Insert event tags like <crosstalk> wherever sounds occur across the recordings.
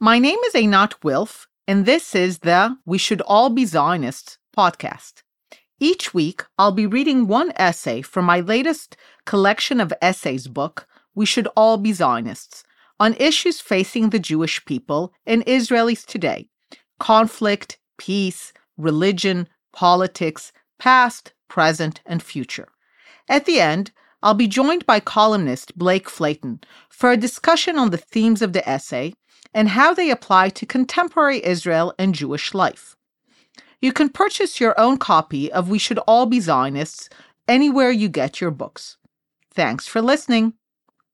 My name is Einat Wilf, and this is the We Should All Be Zionists podcast. Each week, I'll be reading one essay from my latest collection of essays book, We Should All Be Zionists, on issues facing the Jewish people and Israelis today conflict, peace, religion, politics, past, present, and future. At the end, I'll be joined by columnist Blake Flayton for a discussion on the themes of the essay and how they apply to contemporary Israel and Jewish life. You can purchase your own copy of We Should All Be Zionists anywhere you get your books. Thanks for listening.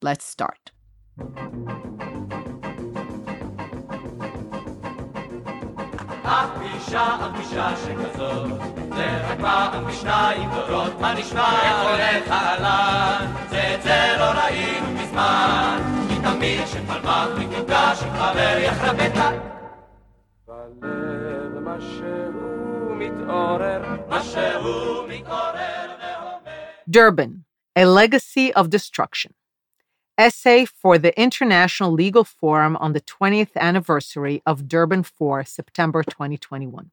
Let's start. זה רק פעם בשניים דורות, מה נשמע? איך הולך אהלן? זה את זה לא ראינו מזמן, כי תמיד שפלמח מקודש עם חבר יחרבט בלב משהו מתעורר, משהו מתעורר Durban, A Legacy of Destruction. Essay for the International Legal Forum on the 20th anniversary of Durban 4, September 2021.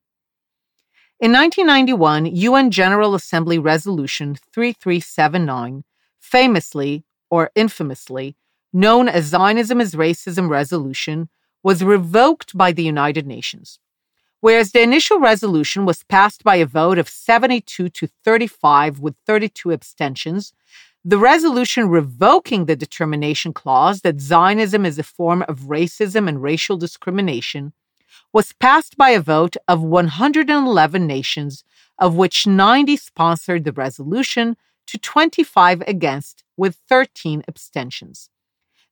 In 1991, UN General Assembly Resolution 3379, famously or infamously known as Zionism is Racism Resolution, was revoked by the United Nations. Whereas the initial resolution was passed by a vote of 72 to 35 with 32 abstentions, the resolution revoking the determination clause that Zionism is a form of racism and racial discrimination was passed by a vote of 111 nations, of which 90 sponsored the resolution to 25 against, with 13 abstentions.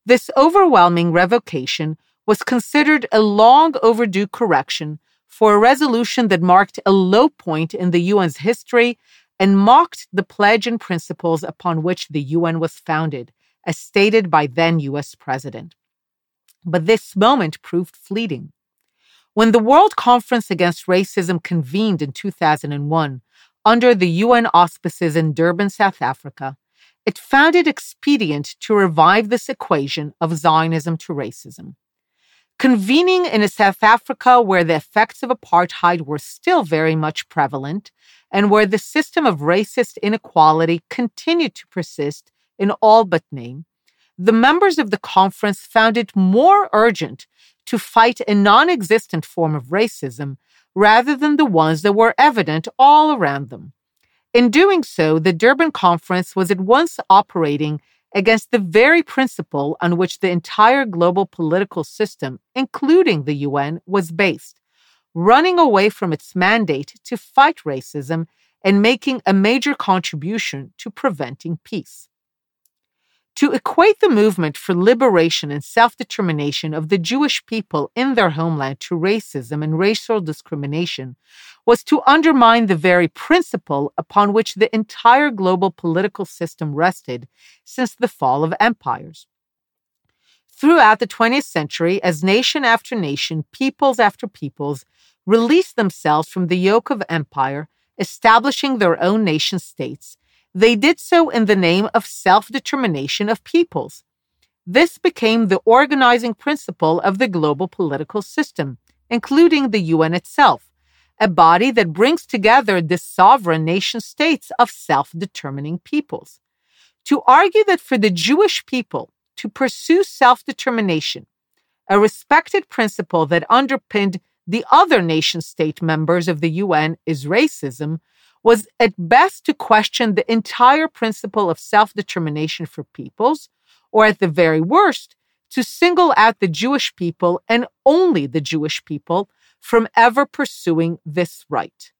This overwhelming revocation was considered a long overdue correction for a resolution that marked a low point in the UN's history and mocked the pledge and principles upon which the UN was founded, as stated by then US President. But this moment proved fleeting. When the World Conference Against Racism convened in 2001 under the UN auspices in Durban, South Africa, it found it expedient to revive this equation of Zionism to racism. Convening in a South Africa where the effects of apartheid were still very much prevalent and where the system of racist inequality continued to persist in all but name, the members of the conference found it more urgent to fight a non existent form of racism rather than the ones that were evident all around them. In doing so, the Durban Conference was at once operating against the very principle on which the entire global political system, including the UN, was based, running away from its mandate to fight racism and making a major contribution to preventing peace. To equate the movement for liberation and self determination of the Jewish people in their homeland to racism and racial discrimination was to undermine the very principle upon which the entire global political system rested since the fall of empires. Throughout the 20th century, as nation after nation, peoples after peoples released themselves from the yoke of empire, establishing their own nation states, they did so in the name of self determination of peoples. This became the organizing principle of the global political system, including the UN itself, a body that brings together the sovereign nation states of self determining peoples. To argue that for the Jewish people to pursue self determination, a respected principle that underpinned the other nation state members of the UN is racism, was at best to question the entire principle of self determination for peoples, or at the very worst, to single out the Jewish people and only the Jewish people from ever pursuing this right.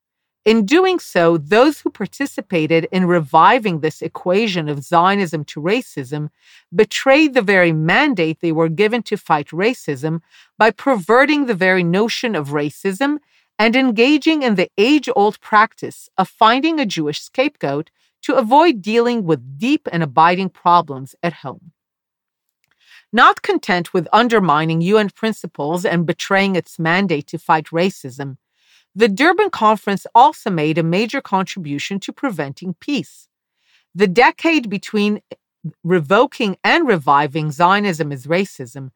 In doing so, those who participated in reviving this equation of Zionism to racism betrayed the very mandate they were given to fight racism by perverting the very notion of racism and engaging in the age old practice of finding a Jewish scapegoat to avoid dealing with deep and abiding problems at home. Not content with undermining UN principles and betraying its mandate to fight racism, the Durban Conference also made a major contribution to preventing peace. The decade between revoking and reviving Zionism as racism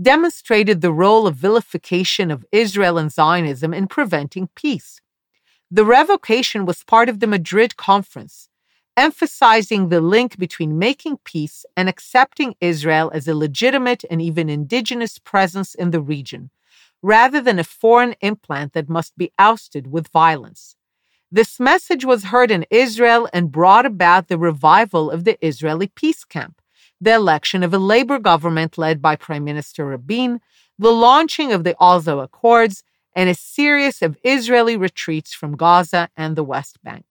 demonstrated the role of vilification of Israel and Zionism in preventing peace. The revocation was part of the Madrid Conference, emphasizing the link between making peace and accepting Israel as a legitimate and even indigenous presence in the region, rather than a foreign implant that must be ousted with violence. This message was heard in Israel and brought about the revival of the Israeli peace camp, the election of a labor government led by Prime Minister Rabin, the launching of the Oslo Accords, and a series of Israeli retreats from Gaza and the West Bank.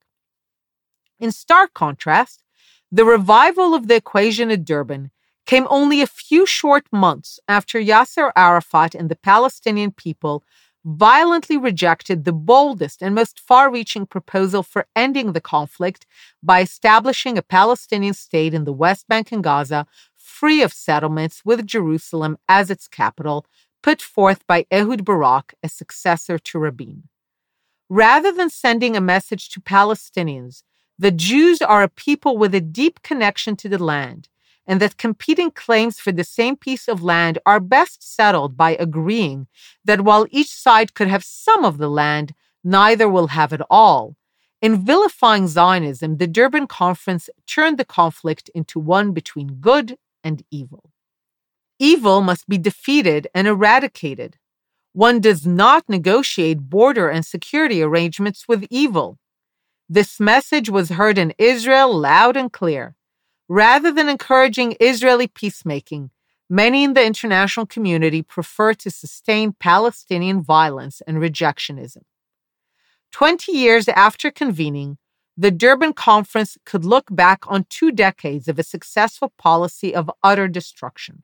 In stark contrast, the revival of the equation at Durban came only a few short months after Yasser Arafat and the Palestinian people violently rejected the boldest and most far reaching proposal for ending the conflict by establishing a Palestinian state in the West Bank and Gaza, free of settlements, with Jerusalem as its capital, put forth by Ehud Barak a successor to Rabin. Rather than sending a message to Palestinians, the Jews are a people with a deep connection to the land and that competing claims for the same piece of land are best settled by agreeing that while each side could have some of the land, neither will have it all. In vilifying Zionism, the Durban Conference turned the conflict into one between good and evil. Evil must be defeated and eradicated. One does not negotiate border and security arrangements with evil. This message was heard in Israel loud and clear. Rather than encouraging Israeli peacemaking, many in the international community prefer to sustain Palestinian violence and rejectionism. Twenty years after convening, the Durban Conference could look back on two decades of a successful policy of utter destruction.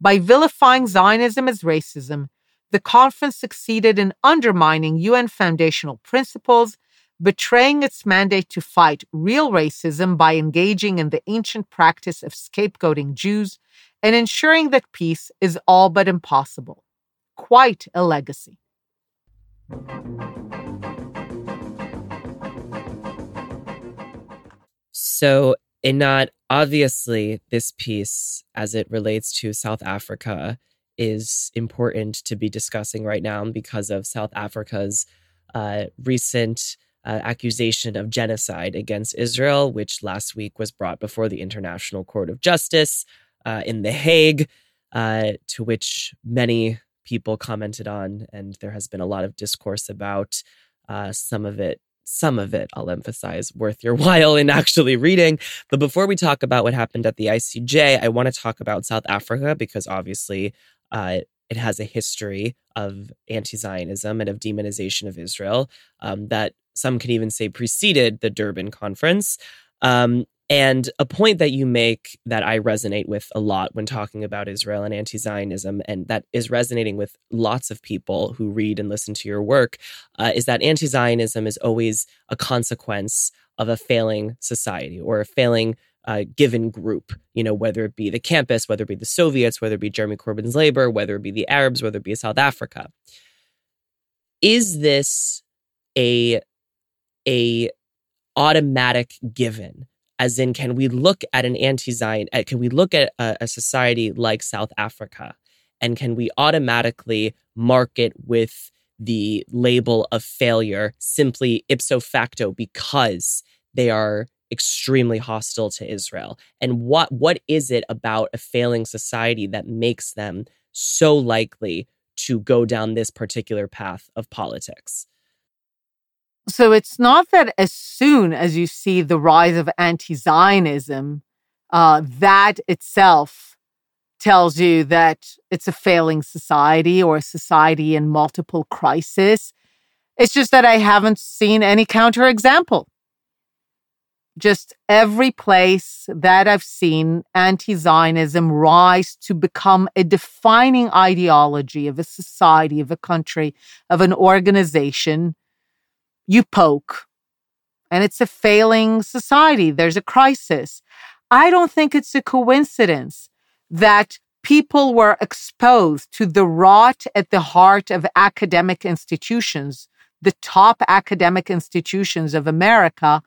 By vilifying Zionism as racism, the conference succeeded in undermining UN foundational principles betraying its mandate to fight real racism by engaging in the ancient practice of scapegoating Jews and ensuring that peace is all but impossible. Quite a legacy. So, Einat obviously, this piece, as it relates to South Africa, is important to be discussing right now because of South Africa's uh, recent uh, accusation of genocide against Israel, which last week was brought before the International Court of Justice uh, in The Hague, uh, to which many people commented on. And there has been a lot of discourse about uh, some of it. Some of it, I'll emphasize, worth your <laughs> while in actually reading. But before we talk about what happened at the ICJ, I want to talk about South Africa because obviously uh, it has a history of anti Zionism and of demonization of Israel um, that some can even say preceded the Durban conference. Um, and a point that you make that I resonate with a lot when talking about Israel and anti Zionism, and that is resonating with lots of people who read and listen to your work, uh, is that anti Zionism is always a consequence of a failing society or a failing uh, given group, you know, whether it be the campus, whether it be the Soviets, whether it be Jeremy Corbyn's labor, whether it be the Arabs, whether it be South Africa. Is this a a automatic given as in can we look at an anti-zion uh, can we look at a, a, society like south africa? And can we automatically mark it with the label of failure simply ipso facto because they are extremely hostile to israel? And what what is it about a failing society that makes them so likely to go down this particular path of politics so it's not that as soon as you see the rise of anti Zionism, uh, that itself tells you that it's a failing society or a society in multiple crisis. It's just that I haven't seen any counterexample. Just every place that I've seen anti Zionism rise to become a defining ideology of a society, of a country, of an organization you poke and it's a failing society. There's a crisis. I don't think it's a coincidence that people were exposed to the rot at the heart of academic institutions, the top academic institutions of America,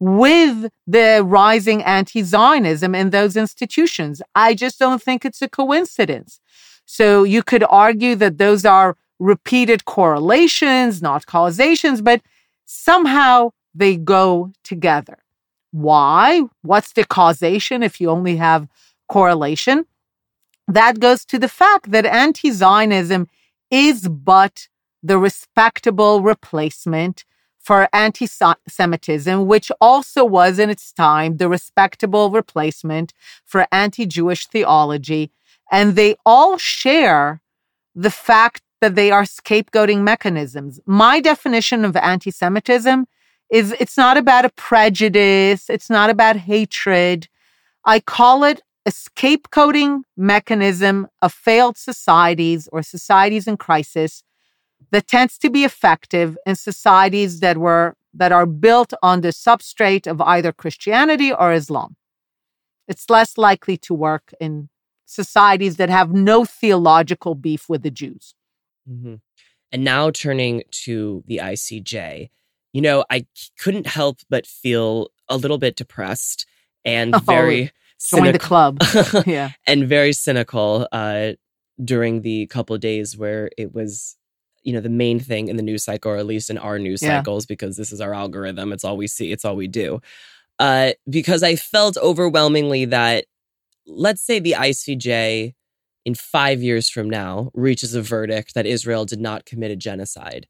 with the rising anti Zionism in those institutions. I just don't think it's a coincidence. So you could argue that those are repeated correlations, not causations, but somehow they go together. Why? What's the causation if you only have correlation? That goes to the fact that anti Zionism is but the respectable replacement for anti Semitism, which also was in its time the respectable replacement for anti Jewish theology. And they all share the fact that they are scapegoating mechanisms. My definition of anti Semitism is it's not about a prejudice, it's not about hatred. I call it a scapegoating mechanism of failed societies or societies in crisis that tends to be effective in societies that were that are built on the substrate of either Christianity or Islam. It's less likely to work in societies that have no theological beef with the Jews. Mm-hmm. And now turning to the ICJ, you know, I couldn't help but feel a little bit depressed and <laughs> oh, very join the club, <laughs> yeah, and very cynical uh, during the couple days where it was, you know, the main thing in the news cycle, or at least in our news yeah. cycles, because this is our algorithm. It's all we see. It's all we do. Uh, because I felt overwhelmingly that, let's say, the ICJ in five years from now reaches a verdict that Israel did not commit a genocide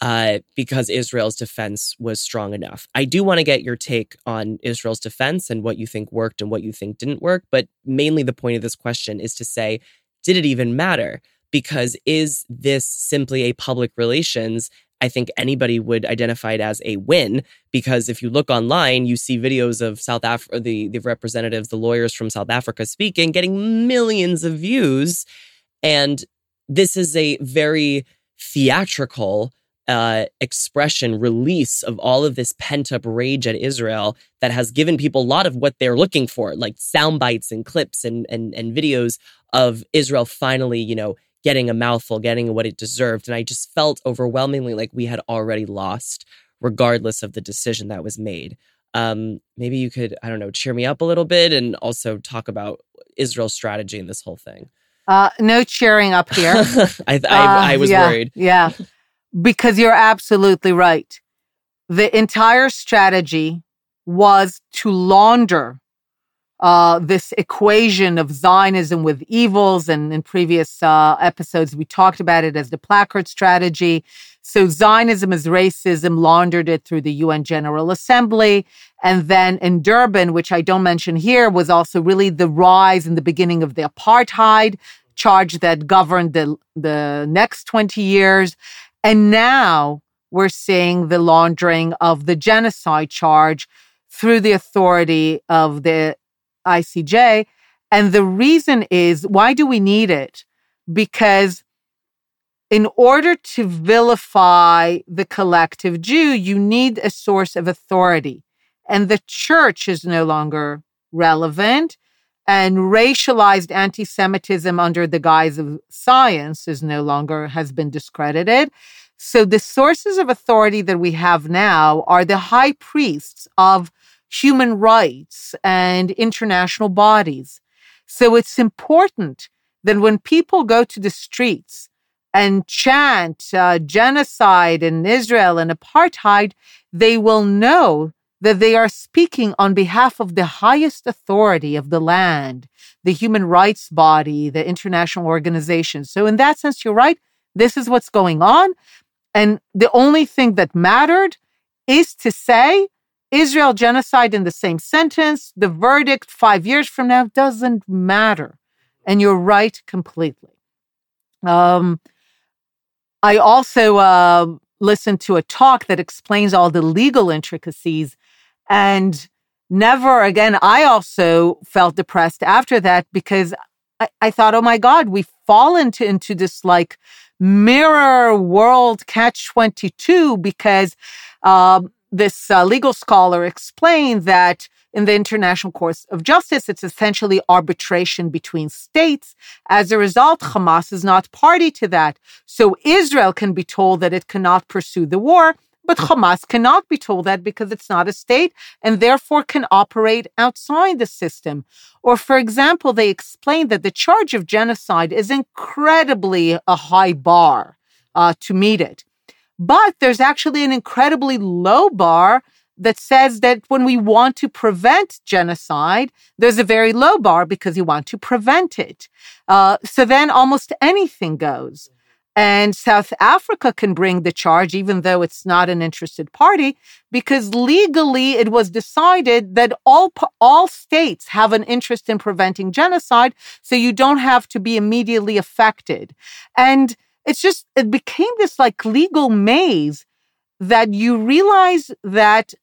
uh, because Israel's defense was strong enough. I do want to get your take on Israel's defense and what you think worked and what you think didn't work. But mainly the point of this question is to say, did it even matter? Because is this simply a public relations? I think anybody would identify it as a win because if you look online, you see videos of South Africa, the, the representatives, the lawyers from South Africa speaking, getting millions of views. And this is a very theatrical uh, expression, release of all of this pent up rage at Israel that has given people a lot of what they're looking for, like sound bites and clips and, and, and videos of Israel finally, you know, getting a mouthful, getting what it deserved. And I just felt overwhelmingly like we had already lost, regardless of the decision that was made. Um, maybe you could, I don't know, cheer me up a little bit and also talk about Israel's strategy in this whole thing. Uh, no cheering up here. <laughs> I, I, I, was uh, yeah, worried. Yeah because you're absolutely right. The entire strategy was to launder uh, this equation of Zionism with evils. And in previous uh, episodes, we talked about it as the placard strategy. So Zionism is racism, laundered it through the UN General Assembly. And then in Durban, which I don't mention here, was also really the rise and the beginning of the apartheid charge that governed the, the next 20 years. And now we're seeing the laundering of the genocide charge through the authority of the ICJ. And the reason is why do we need it? Because in order to vilify the collective Jew, you need a source of authority. And the church is no longer relevant. And racialized anti Semitism under the guise of science is no longer has been discredited. So the sources of authority that we have now are the high priests of human rights and international bodies. So it's important that when people go to the streets and chant uh, genocide in Israel and apartheid, they will know that they are speaking on behalf of the highest authority of the land, the human rights body, the international organization. So, in that sense, you're right. This is what's going on. And the only thing that mattered is to say Israel genocide in the same sentence. The verdict five years from now doesn't matter. And you're right completely. Um, I also uh, listened to a talk that explains all the legal intricacies and never again, I also felt depressed after that because I, I thought, oh my God, we've fallen into, this like mirror world catch 22 because uh, this uh, legal scholar explained that in the International Court of Justice, it's essentially arbitration between states. As a result, Hamas is not party to that. So Israel can be told that it cannot pursue the war, But Hamas cannot be told that because it's not a state and therefore can operate outside the system. Or, for example, they explain that the charge of genocide is incredibly a high bar uh, to meet it. But there's actually an incredibly low bar that says that when we want to prevent genocide, there's a very low bar because you want to prevent it. Uh, so then almost anything goes. And South Africa can bring the charge, even though it's not an interested party, because legally it was decided that all, all states have an interest in preventing genocide. So you don't have to be immediately affected. And it's just, it became this like legal maze that you realize that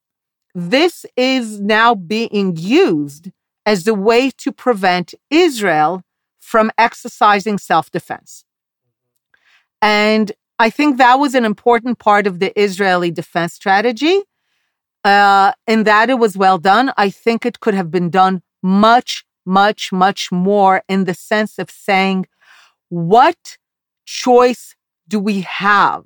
this is now being used as a way to prevent Israel from exercising self defense. And I think that was an important part of the Israeli defense strategy. Uh, in that it was well done. I think it could have been done much, much, much more in the sense of saying, what choice do we have?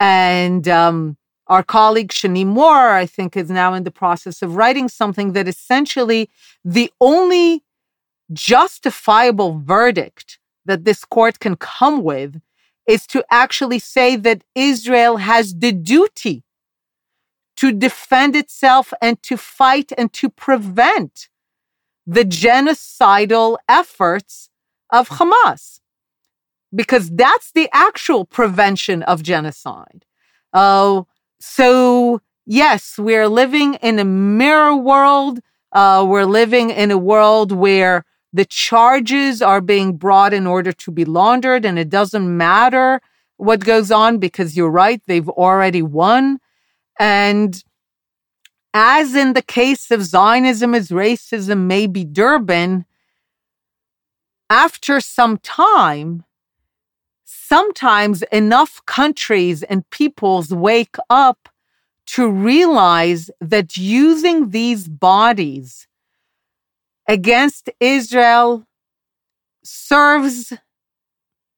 And um, our colleague Shany Mor, I think, is now in the process of writing something that essentially the only justifiable verdict that this court can come with is to actually say that Israel has the duty to defend itself and to fight and to prevent the genocidal efforts of Hamas. Because that's the actual prevention of genocide. Oh, so yes, we're living in a mirror world. Uh, we're living in a world where the charges are being brought in order to be laundered, and it doesn't matter what goes on because you're right, they've already won. And as in the case of Zionism as racism, maybe Durban, after some time, sometimes enough countries and peoples wake up to realize that using these bodies against Israel serves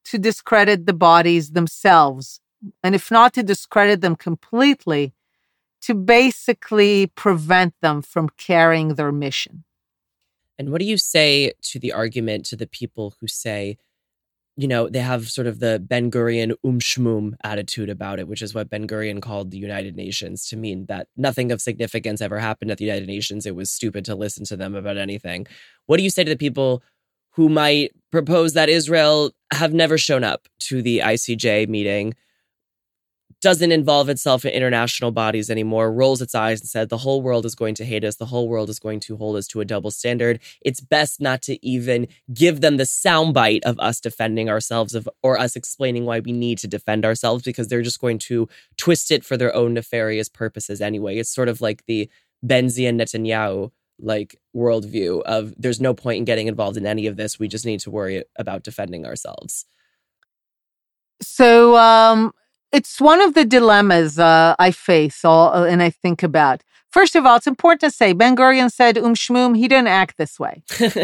to discredit the bodies themselves. And if not to discredit them completely, to basically prevent them from carrying their mission. And what do you say to the argument to the people who say, you know, they have sort of the Ben Gurion umshmum attitude about it, which is what Ben Gurion called the United Nations to mean that nothing of significance ever happened at the United Nations. It was stupid to listen to them about anything. What do you say to the people who might propose that Israel have never shown up to the ICJ meeting? Doesn't involve itself in international bodies anymore, rolls its eyes and said, the whole world is going to hate us. The whole world is going to hold us to a double standard. It's best not to even give them the soundbite of us defending ourselves of, or us explaining why we need to defend ourselves because they're just going to twist it for their own nefarious purposes anyway. It's sort of like the Benzion Netanyahu like worldview of there's no point in getting involved in any of this. We just need to worry about defending ourselves. So, um, it's one of the dilemmas uh, I face all, uh, and I think about. First of all, it's important to say Ben Gurion said um shmum. He didn't act this way.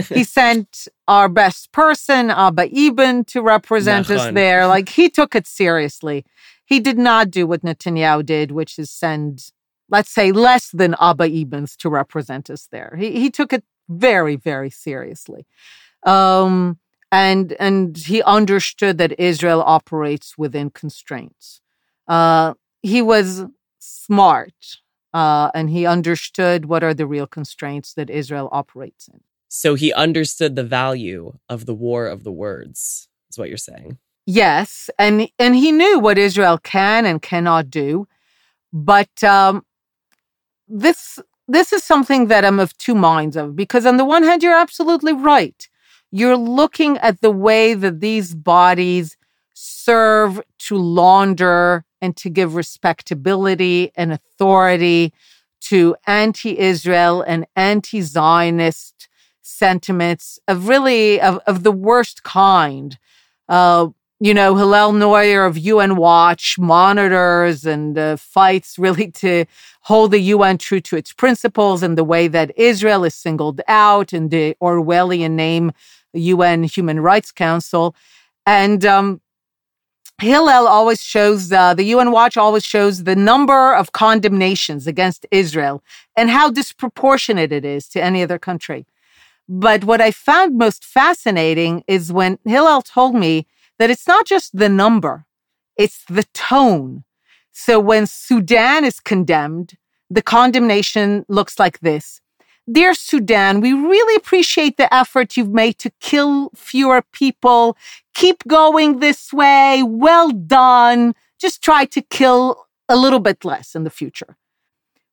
he <laughs> sent our best person, Abba Eban, to represent us there. Like he took it seriously. He did not do what Netanyahu did, which is send, let's say, less than Abba Ebans to represent us there. He he took it very, very seriously. Um, and and he understood that Israel operates within constraints. Uh, he was smart, uh, and he understood what are the real constraints that Israel operates in. So he understood the value of the war of the words. Is what you're saying? Yes, and and he knew what Israel can and cannot do, but um, this this is something that I'm of two minds of because on the one hand you're absolutely right you're looking at the way that these bodies serve to launder and to give respectability and authority to anti Israel and anti Zionist sentiments of really of, of the worst kind. Uh, you know, Hillel Neuer of UN Watch monitors and uh, fights really to hold the UN true to its principles and the way that Israel is singled out in the Orwellian name UN Human Rights Council. And um, Hillel always shows, uh, the UN Watch always shows the number of condemnations against Israel and how disproportionate it is to any other country. But what I found most fascinating is when Hillel told me that it's not just the number, it's the tone. So when Sudan is condemned, the condemnation looks like this. Dear Sudan, we really appreciate the effort you've made to kill fewer people. Keep going this way. Well done. Just try to kill a little bit less in the future.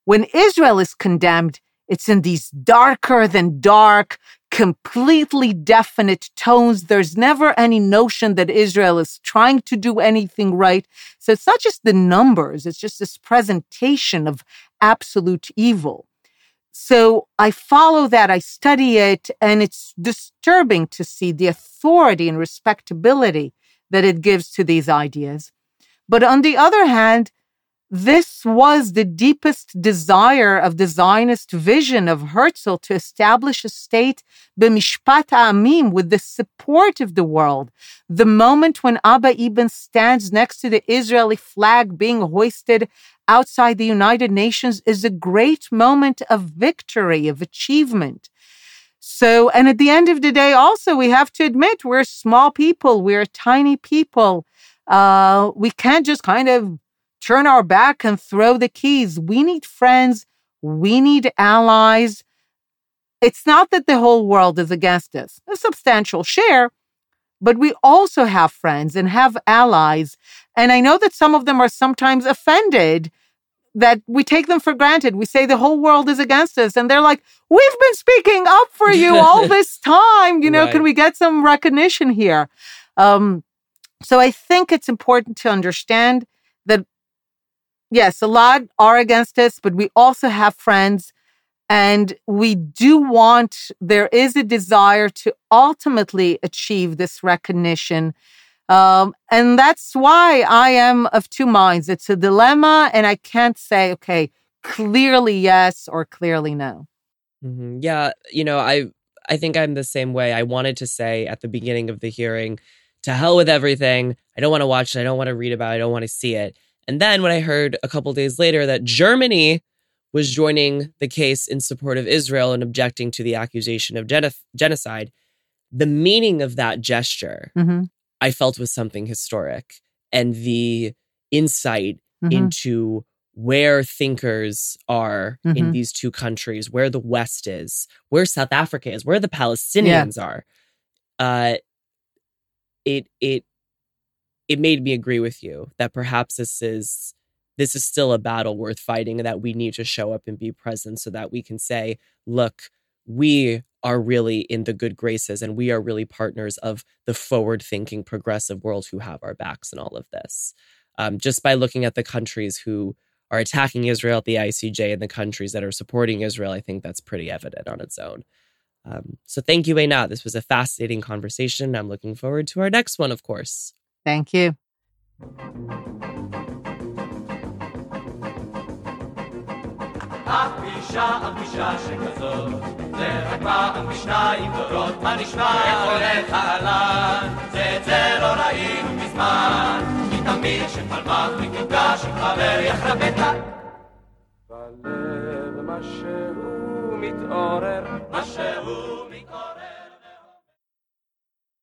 When Israel is condemned, it's in these darker than dark, completely definite tones. There's never any notion that Israel is trying to do anything right. So it's not just the numbers, it's just this presentation of absolute evil. So I follow that, I study it, and it's disturbing to see the authority and respectability that it gives to these ideas. But on the other hand, this was the deepest desire of the Zionist vision of Herzl to establish a state b'mishpat ha'amim with the support of the world. The moment when Abba Eban stands next to the Israeli flag being hoisted outside the United Nations is a great moment of victory, of achievement. So, and at the end of the day, also, we have to admit we're small people, we're tiny people. Uh, we can't just kind of turn our back and throw the keys. We need friends. We need allies. It's not that the whole world is against us, a substantial share, but we also have friends and have allies. And I know that some of them are sometimes offended that we take them for granted. We say the whole world is against us. And they're like, we've been speaking up for you <laughs> all this time. You know, right. can we get some recognition here? Um, so I think it's important to understand yes, a lot are against us, but we also have friends. And we do want, there is a desire to ultimately achieve this recognition. Um, and that's why I am of two minds. It's a dilemma, and I can't say, okay, clearly yes or clearly no. Mm-hmm. Yeah, you know, I I think I'm the same way. I wanted to say at the beginning of the hearing, to hell with everything. I don't want to watch it. I don't want to read about it. I don't want to see it. And then when I heard a couple days later that Germany was joining the case in support of Israel and objecting to the accusation of genocide, the meaning of that gesture mm-hmm. I felt was something historic. And the insight mm-hmm. into where thinkers are mm-hmm. in these two countries, where the West is, where South Africa is, where the Palestinians yeah. are. Uh, it it it made me agree with you that perhaps this is this is still a battle worth fighting and that we need to show up and be present so that we can say look we are really in the good graces and we are really partners of the forward thinking progressive world who have our backs in all of this. Um, just by looking at the countries who are attacking israel at the icj and the countries that are supporting israel i think that's pretty evident on its own. Um, so thank you Einat. this was a fascinating conversation. I'm looking forward to our next one of course Thank you. הפגישה, הפגישה שכזאת, זה רק פעם בשניים דורות, מה נשמע? איך הולך העלן? זה את זה לא ראינו מזמן, כי תמיד שפלמח מפגש עם חבר יחרבטה. בלב משהו מתעורר, משהו מתעורר